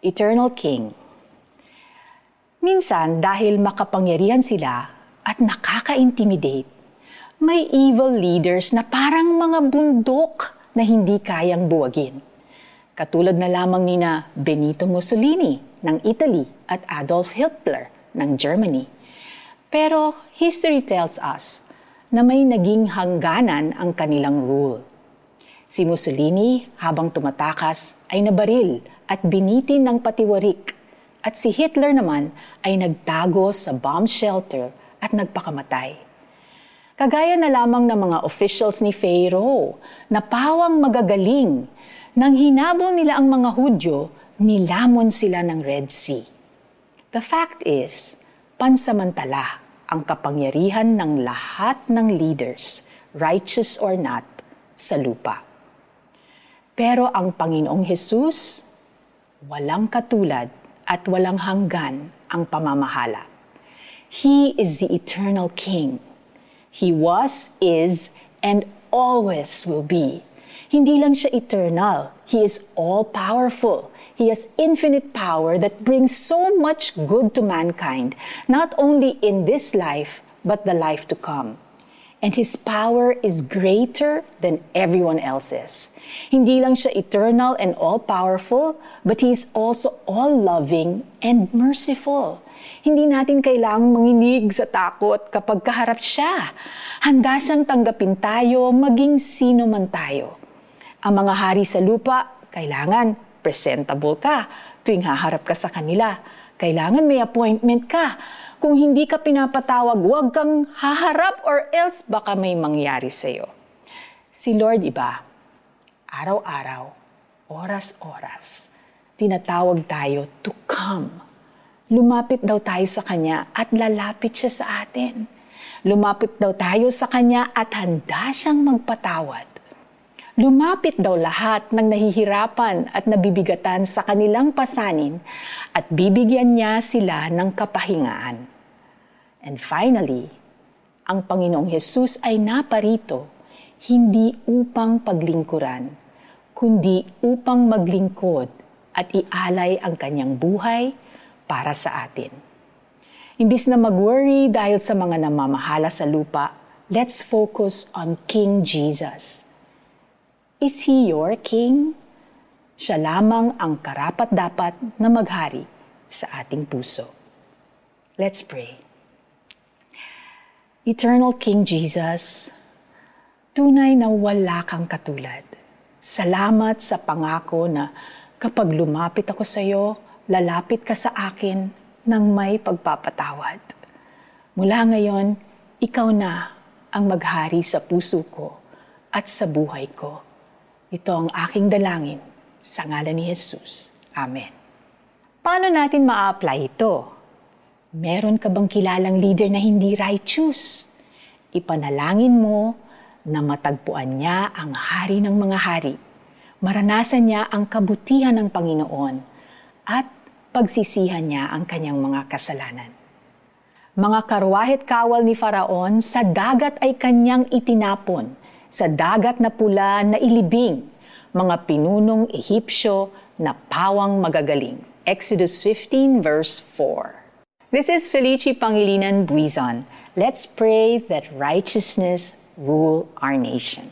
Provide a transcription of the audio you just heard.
Eternal King. Minsan, dahil makapangyarihan sila at nakaka-intimidate, may evil leaders na parang mga bundok na hindi kayang buwagin. Katulad na lamang ni na Benito Mussolini ng Italy at Adolf Hitler ng Germany. Pero history tells us na may naging hangganan ang kanilang rule. Si Mussolini, habang tumatakas, ay nabaril at binitin ng patiwarik at si Hitler naman ay nagtago sa bomb shelter at nagpakamatay. Kagaya na lamang ng mga officials ni Pharaoh na pawang magagaling nang hinabol nila ang mga Hudyo, nilamon sila ng Red Sea. The fact is, pansamantala ang kapangyarihan ng lahat ng leaders, righteous or not, sa lupa. Pero ang Panginoong Hesus, walang katulad at walang hanggan ang pamamahala. He is the eternal King. He was, is, and always will be. Hindi lang siya eternal. He is all-powerful. He has infinite power that brings so much good to mankind, not only in this life, but the life to come and His power is greater than everyone else's. Hindi lang siya eternal and all-powerful, but He is also all-loving and merciful. Hindi natin kailangang manginig sa takot kapag kaharap siya. Handa siyang tanggapin tayo maging sino man tayo. Ang mga hari sa lupa, kailangan presentable ka tuwing haharap ka sa kanila. Kailangan may appointment ka kung hindi ka pinapatawag, huwag kang haharap or else baka may mangyari sa'yo. Si Lord iba, araw-araw, oras-oras, tinatawag tayo to come. Lumapit daw tayo sa Kanya at lalapit siya sa atin. Lumapit daw tayo sa Kanya at handa siyang magpatawad. Lumapit daw lahat ng nahihirapan at nabibigatan sa kanilang pasanin at bibigyan niya sila ng kapahingaan. And finally, ang Panginoong Hesus ay naparito hindi upang paglingkuran, kundi upang maglingkod at ialay ang kanyang buhay para sa atin. Imbis na mag-worry dahil sa mga namamahala sa lupa, let's focus on King Jesus Is He your King? Siya lamang ang karapat-dapat na maghari sa ating puso. Let's pray. Eternal King Jesus, tunay na wala kang katulad. Salamat sa pangako na kapag lumapit ako sa iyo, lalapit ka sa akin ng may pagpapatawad. Mula ngayon, ikaw na ang maghari sa puso ko at sa buhay ko ito ang aking dalangin sa ngalan ni Jesus. Amen. Paano natin ma-apply ito? Meron ka bang kilalang leader na hindi righteous? Ipanalangin mo na matagpuan niya ang hari ng mga hari. Maranasan niya ang kabutihan ng Panginoon at pagsisihan niya ang kanyang mga kasalanan. Mga karwahit kawal ni Faraon sa dagat ay kanyang itinapon sa dagat na pula na ilibing, mga pinunong Ehipsyo na pawang magagaling. Exodus 15 verse 4. This is Felici Pangilinan Buizon. Let's pray that righteousness rule our nation.